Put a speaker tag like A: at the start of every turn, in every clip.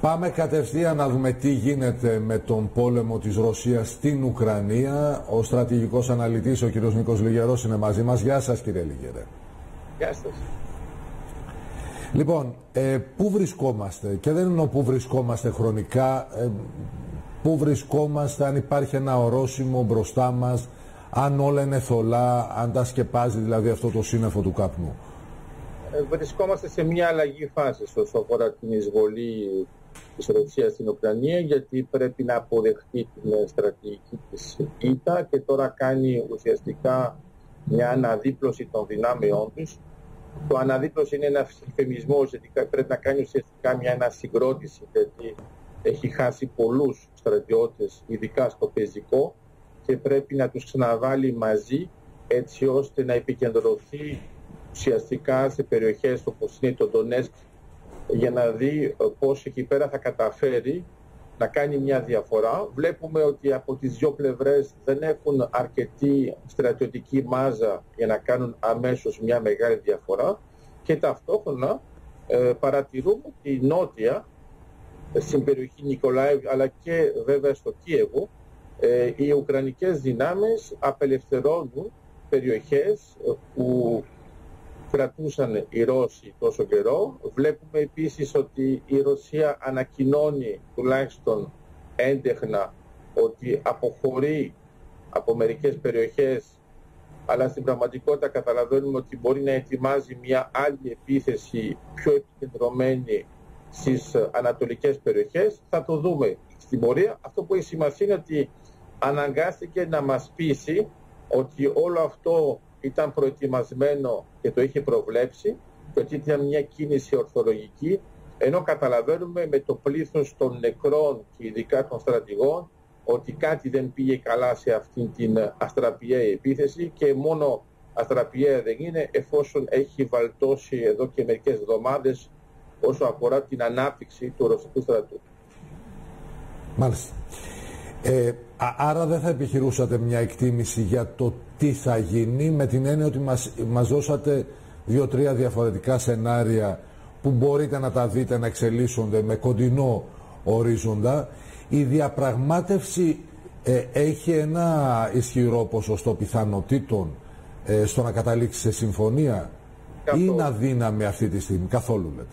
A: Πάμε κατευθείαν να δούμε τι γίνεται με τον πόλεμο της Ρωσίας στην Ουκρανία. Ο στρατηγικός αναλυτής, ο κύριος Νίκος Λιγερός είναι μαζί μας. Γεια σας κύριε Λιγερέ.
B: Γεια σας.
A: Λοιπόν, ε, πού βρισκόμαστε και δεν εννοώ πού βρισκόμαστε χρονικά, ε, πού βρισκόμαστε αν υπάρχει ένα ορόσημο μπροστά μας, αν όλα είναι θολά, αν τα σκεπάζει δηλαδή αυτό το σύννεφο του καπνού.
B: Ε, βρισκόμαστε σε μια αλλαγή φάση όσο αφορά την εισβολής της Ρωσίας στην Ουκρανία γιατί πρέπει να αποδεχτεί την στρατηγική της ΙΤΑ και τώρα κάνει ουσιαστικά μια αναδίπλωση των δυνάμεών τους. Το αναδίπλωση είναι ένας φεμισμό γιατί πρέπει να κάνει ουσιαστικά μια ανασυγκρότηση γιατί έχει χάσει πολλούς στρατιώτες ειδικά στο πεζικό και πρέπει να τους ξαναβάλει μαζί έτσι ώστε να επικεντρωθεί ουσιαστικά σε περιοχές όπως είναι το Ντονέσκ για να δει ε, πώς εκεί πέρα θα καταφέρει να κάνει μια διαφορά. Βλέπουμε ότι από τις δύο πλευρές δεν έχουν αρκετή στρατιωτική μάζα για να κάνουν αμέσως μια μεγάλη διαφορά και ταυτόχρονα ε, παρατηρούμε ότι νότια στην περιοχή Νικολάευ αλλά και βέβαια στο Κίεβο ε, οι Ουκρανικές δυνάμεις απελευθερώνουν περιοχές που κρατούσαν οι Ρώσοι τόσο καιρό. Βλέπουμε επίσης ότι η Ρωσία ανακοινώνει τουλάχιστον έντεχνα ότι αποχωρεί από μερικές περιοχές αλλά στην πραγματικότητα καταλαβαίνουμε ότι μπορεί να ετοιμάζει μια άλλη επίθεση πιο επικεντρωμένη στις ανατολικές περιοχές. Θα το δούμε στην πορεία. Αυτό που έχει σημασία είναι ότι αναγκάστηκε να μας πείσει ότι όλο αυτό ήταν προετοιμασμένο και το είχε προβλέψει και ότι ήταν μια κίνηση ορθολογική ενώ καταλαβαίνουμε με το πλήθος των νεκρών και ειδικά των στρατηγών ότι κάτι δεν πήγε καλά σε αυτήν την αστραπιαία επίθεση και μόνο αστραπιαία δεν είναι εφόσον έχει βαλτώσει εδώ και μερικές εβδομάδες όσο αφορά την ανάπτυξη του ρωσικού στρατού.
A: Μάλιστα. Ε, άρα δεν θα επιχειρούσατε μια εκτίμηση για το τι θα γίνει με την έννοια ότι μας, μας δώσατε δύο-τρία διαφορετικά σενάρια που μπορείτε να τα δείτε να εξελίσσονται με κοντινό ορίζοντα. Η διαπραγμάτευση ε, έχει ένα ισχυρό ποσοστό πιθανότητων ε, στο να καταλήξει σε συμφωνία καθόλου. ή είναι αδύναμη αυτή τη στιγμή, καθόλου λέτε.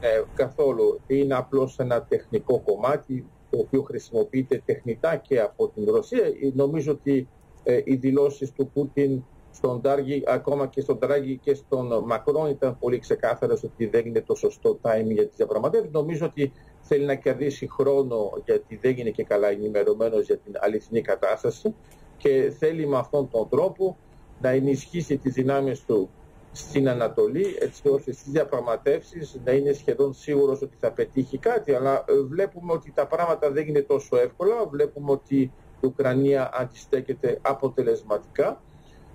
B: Ε, καθόλου. Είναι απλώς ένα τεχνικό κομμάτι το οποίο χρησιμοποιείται τεχνητά και από την Ρωσία. Νομίζω ότι ε, οι δηλώσεις του Πούτιν στον Τάργη, ακόμα και στον Τράγκη και στον Μακρόν ήταν πολύ ξεκάθαρες ότι δεν είναι το σωστό timing για τις διαπραγματεύσεις. Νομίζω ότι θέλει να κερδίσει χρόνο γιατί δεν είναι και καλά ενημερωμένος για την αληθινή κατάσταση και θέλει με αυτόν τον τρόπο να ενισχύσει τις δυνάμεις του στην Ανατολή έτσι ώστε στις διαπραγματεύσεις να είναι σχεδόν σίγουρος ότι θα πετύχει κάτι. Αλλά ε, βλέπουμε ότι τα πράγματα δεν είναι τόσο εύκολα. Βλέπουμε ότι η Ουκρανία αντιστέκεται αποτελεσματικά.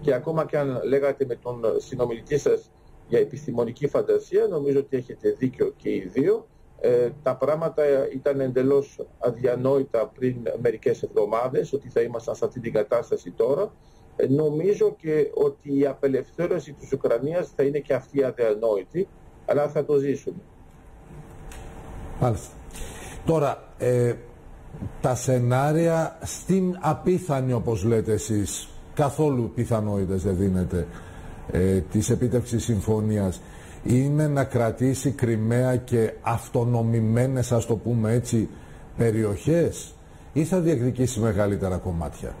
B: Και ακόμα και αν λέγατε με τον συνομιλητή σας για επιστημονική φαντασία νομίζω ότι έχετε δίκιο και οι δύο. Ε, τα πράγματα ήταν εντελώς αδιανόητα πριν μερικές εβδομάδες ότι θα ήμασταν σε αυτή την κατάσταση τώρα. ε, νομίζω και ότι η απελευθέρωση της Ουκρανίας θα είναι και αυτή αδιανόητη, αλλά θα το ζήσουμε.
A: Μάλιστα. Τώρα, ε, τα σενάρια στην απίθανη, όπως λέτε εσείς, καθόλου πιθανότητες δεν δίνεται ε, της επίτευξης συμφωνίας, είναι να κρατήσει Κρυμαία και αυτονομημένες, ας το πούμε έτσι, περιοχές ή θα διεκδικήσει μεγαλύτερα κομμάτια;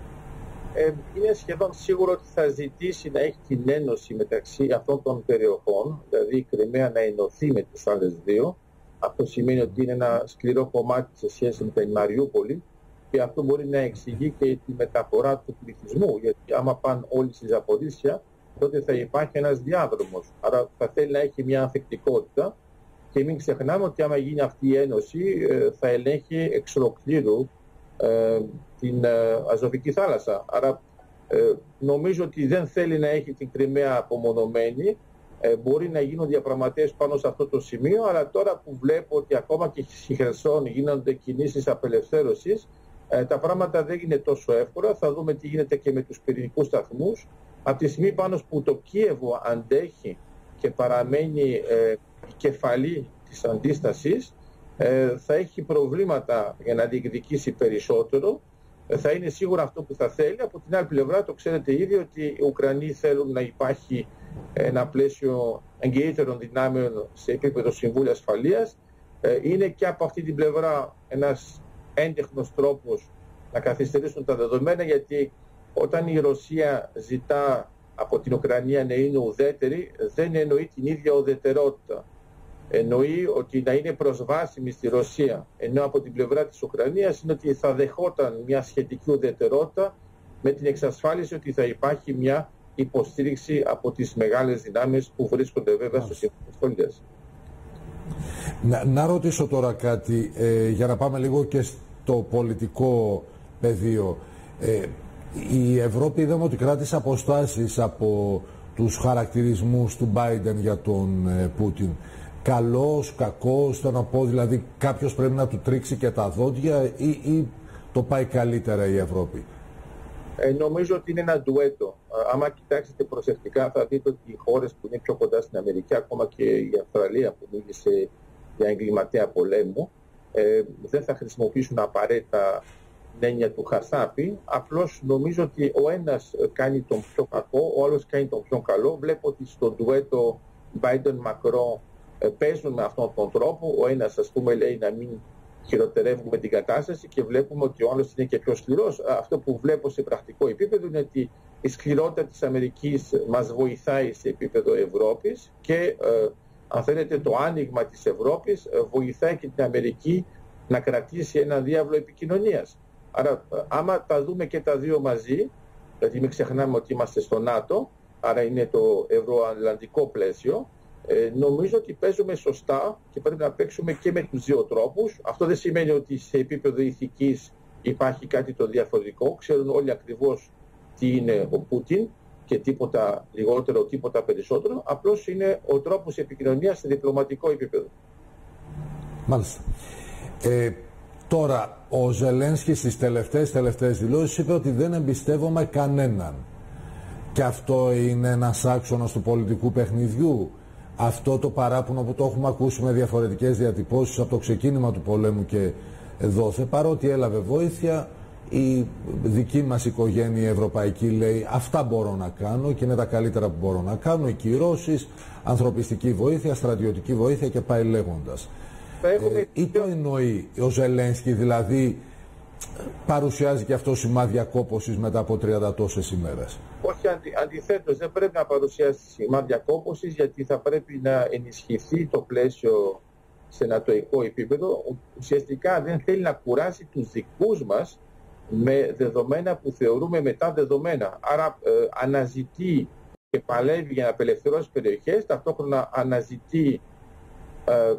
B: Ε, είναι σχεδόν σίγουρο ότι θα ζητήσει να έχει την ένωση μεταξύ αυτών των περιοχών, δηλαδή η Κρυμαία να ενωθεί με τις άλλες δύο. Αυτό σημαίνει ότι είναι ένα σκληρό κομμάτι σε σχέση με την Μαριούπολη και αυτό μπορεί να εξηγεί και τη μεταφορά του πληθυσμού, γιατί άμα πάνε όλοι στη Ζαποδίσια, τότε θα υπάρχει ένας διάδρομος. Άρα θα θέλει να έχει μια ανθεκτικότητα και μην ξεχνάμε ότι άμα γίνει αυτή η ένωση ε, θα ελέγχει εξ ολοκλήρου ε, την ε, Αζωβική θάλασσα. Άρα ε, νομίζω ότι δεν θέλει να έχει την Κρυμαία απομονωμένη. Ε, μπορεί να γίνουν διαπραγματεύσεις πάνω σε αυτό το σημείο, αλλά τώρα που βλέπω ότι ακόμα και στη Χερσόνη γίνονται κινήσεις απελευθέρωσης, ε, τα πράγματα δεν είναι τόσο εύκολα. Θα δούμε τι γίνεται και με τους πυρηνικούς σταθμούς. Από τη στιγμή πάνω που το Κίεβο αντέχει και παραμένει ε, η κεφαλή της αντίστασης, ε, θα έχει προβλήματα για να διεκδικήσει περισσότερο. Ε, θα είναι σίγουρα αυτό που θα θέλει. Από την άλλη πλευρά το ξέρετε ήδη ότι οι Ουκρανοί θέλουν να υπάρχει ένα πλαίσιο εγκαιύτερων δυνάμεων σε επίπεδο Συμβούλου Ασφαλείας. Ε, είναι και από αυτή την πλευρά ένας έντεχνος τρόπος να καθυστερήσουν τα δεδομένα γιατί όταν η Ρωσία ζητά από την Ουκρανία να είναι ουδέτερη δεν εννοεί την ίδια ουδετερότητα εννοεί ότι να είναι προσβάσιμη στη Ρωσία. Ενώ από την πλευρά της Ουκρανίας είναι ότι θα δεχόταν μια σχετική ουδετερότητα με την εξασφάλιση ότι θα υπάρχει μια υποστήριξη από τις μεγάλες δυνάμεις που βρίσκονται βέβαια στο Σύμφωνο
A: να, να ρωτήσω τώρα κάτι ε, για να πάμε λίγο και στο πολιτικό πεδίο. Ε, η Ευρώπη είδαμε ότι κράτησε αποστάσεις από τους χαρακτηρισμούς του Biden για τον ε, Πούτιν καλός, κακός, θέλω να πω δηλαδή κάποιος πρέπει να του τρίξει και τα δόντια ή, ή το πάει καλύτερα η Ευρώπη;
B: Ε, νομίζω ότι είναι ένα ντουέτο. Άμα κοιτάξετε προσεκτικά θα δείτε ότι οι χώρες που είναι πιο κοντά στην Αμερική, ακόμα και η Αυστραλία που μίλησε για εγκληματέα πολέμου, ε, δεν θα χρησιμοποιήσουν απαραίτητα την έννοια του χασάπι. Απλώς νομίζω ότι ο ένας κάνει τον πιο κακό, ο άλλος κάνει τον πιο καλό. Βλέπω ότι στο ντουέτο Biden-Macron ε, παίζουν με αυτόν τον τρόπο. Ο ένας ας πούμε λέει να μην χειροτερεύουμε την κατάσταση και βλέπουμε ότι ο άλλος είναι και πιο σκληρός. Αυτό που βλέπω σε πρακτικό επίπεδο είναι ότι η σκληρότητα της Αμερικής μας βοηθάει σε επίπεδο Ευρώπης και ε, αν θέλετε το άνοιγμα της Ευρώπης ε, βοηθάει και την Αμερική να κρατήσει ένα διάβλο επικοινωνίας. Άρα άμα τα δούμε και τα δύο μαζί, δηλαδή μην ξεχνάμε ότι είμαστε στο ΝΑΤΟ, άρα είναι το ευρωατλαντικό πλαίσιο, ε, νομίζω ότι παίζουμε σωστά και πρέπει να παίξουμε και με τους δύο τρόπους. Αυτό δεν σημαίνει ότι σε επίπεδο ηθικής υπάρχει κάτι το διαφορετικό. Ξέρουν όλοι ακριβώς τι είναι ο Πούτιν και τίποτα λιγότερο, τίποτα περισσότερο. Απλώς είναι ο τρόπος επικοινωνίας σε διπλωματικό επίπεδο.
A: Μάλιστα. Ε, τώρα, ο Ζελένσκι στις τελευταίες, τελευταίες δηλώσεις είπε ότι δεν εμπιστεύομαι κανέναν. Και αυτό είναι ένας άξονας του πολιτικού παιχνιδιού αυτό το παράπονο που το έχουμε ακούσει με διαφορετικές διατυπώσεις από το ξεκίνημα του πολέμου και δόθε, παρότι έλαβε βοήθεια, η δική μας οικογένεια η ευρωπαϊκή λέει αυτά μπορώ να κάνω και είναι τα καλύτερα που μπορώ να κάνω, οι κυρώσεις, ανθρωπιστική βοήθεια, στρατιωτική βοήθεια και πάει λέγοντας. Ε, ή το εννοεί ο Ζελένσκι, δηλαδή παρουσιάζει και αυτό σημάδια κόπωσης μετά από 30 τόσες ημέρες.
B: Όχι, αντι, αντιθέτως δεν πρέπει να παρουσιάσει σημάδια κόπωσης γιατί θα πρέπει να ενισχυθεί το πλαίσιο σε νατοϊκό επίπεδο. Ουσιαστικά δεν θέλει να κουράσει τους δικούς μας με δεδομένα που θεωρούμε μετά δεδομένα. Άρα ε, αναζητεί και παλεύει για να απελευθερώσει περιοχές, ταυτόχρονα αναζητεί ε,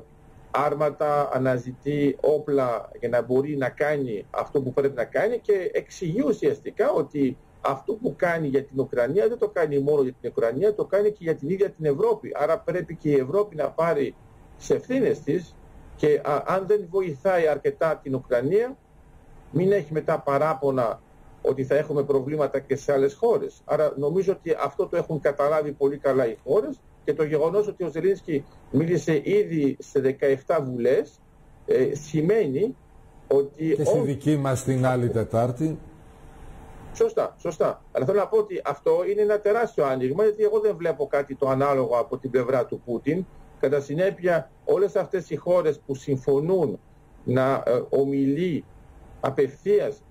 B: άρματα, αναζητεί όπλα για να μπορεί να κάνει αυτό που πρέπει να κάνει και εξηγεί ουσιαστικά ότι αυτό που κάνει για την Ουκρανία δεν το κάνει μόνο για την Ουκρανία, το κάνει και για την ίδια την Ευρώπη. Άρα πρέπει και η Ευρώπη να πάρει σε ευθύνες της και αν δεν βοηθάει αρκετά την Ουκρανία, μην έχει μετά παράπονα ότι θα έχουμε προβλήματα και σε άλλες χώρες. Άρα νομίζω ότι αυτό το έχουν καταλάβει πολύ καλά οι χώρες και το γεγονός ότι ο Ζελίνσκι μίλησε ήδη σε 17 βουλές ε, σημαίνει ότι...
A: Και στη δική μας την άλλη Τετάρτη.
B: Σωστά, σωστά. Αλλά θέλω να πω ότι αυτό είναι ένα τεράστιο άνοιγμα γιατί εγώ δεν βλέπω κάτι το ανάλογο από την πλευρά του Πούτιν. Κατά συνέπεια όλες αυτές οι χώρες που συμφωνούν να ε, ομιλεί απευθείας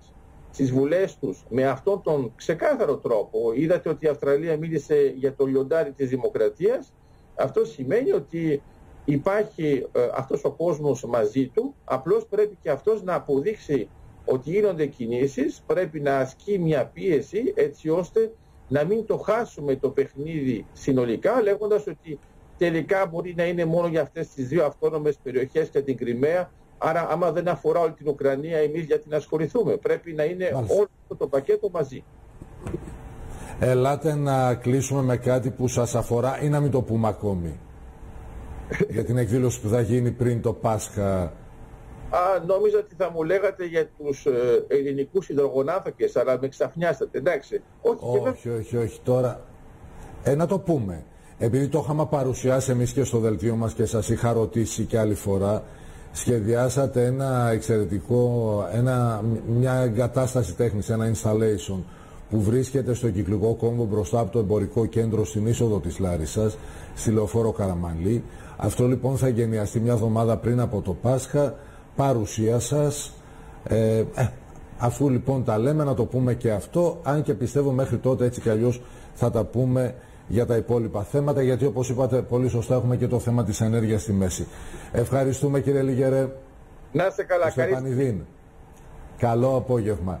B: στις βουλές τους με αυτόν τον ξεκάθαρο τρόπο. Είδατε ότι η Αυστραλία μίλησε για το λιοντάρι της δημοκρατίας. Αυτό σημαίνει ότι υπάρχει ε, αυτός ο κόσμος μαζί του, απλώς πρέπει και αυτός να αποδείξει ότι γίνονται κινήσεις, πρέπει να ασκεί μια πίεση έτσι ώστε να μην το χάσουμε το παιχνίδι συνολικά λέγοντας ότι τελικά μπορεί να είναι μόνο για αυτές τις δύο αυτόνομες περιοχές και την Κρυμαία Άρα, άμα δεν αφορά όλη την Ουκρανία, εμείς γιατί να ασχοληθούμε. Πρέπει να είναι Μάλιστα. όλο το πακέτο μαζί.
A: Ελάτε να κλείσουμε με κάτι που σας αφορά ή να μην το πούμε ακόμη; για την εκδήλωση που θα γίνει πριν το Πάσχα.
B: Α, νόμιζα ότι θα μου λέγατε για τους ε, ελληνικούς υδρογονάθοκες, αλλά με ξαφνιάσατε, εντάξει.
A: Όχι, όχι, όχι, όχι, τώρα. Ε, να το πούμε. Επειδή το είχαμε παρουσιάσει εμείς και στο δελτίο μας και σας είχα ρωτήσει και άλλη φορά, σχεδιάσατε ένα εξαιρετικό, ένα, μια εγκατάσταση τέχνης, ένα installation που βρίσκεται στο κυκλικό κόμβο μπροστά από το εμπορικό κέντρο στην είσοδο της Λάρισας, στη Λεωφόρο Καραμαλή. Αυτό λοιπόν θα γενιαστεί μια εβδομάδα πριν από το Πάσχα, παρουσία σας. Ε, ε, αφού λοιπόν τα λέμε να το πούμε και αυτό, αν και πιστεύω μέχρι τότε έτσι κι αλλιώς θα τα πούμε για τα υπόλοιπα θέματα, γιατί όπως είπατε πολύ σωστά έχουμε και το θέμα της ενέργειας στη μέση. Ευχαριστούμε κύριε Λιγερέ.
B: Να είστε καλά,
A: Καλό απόγευμα.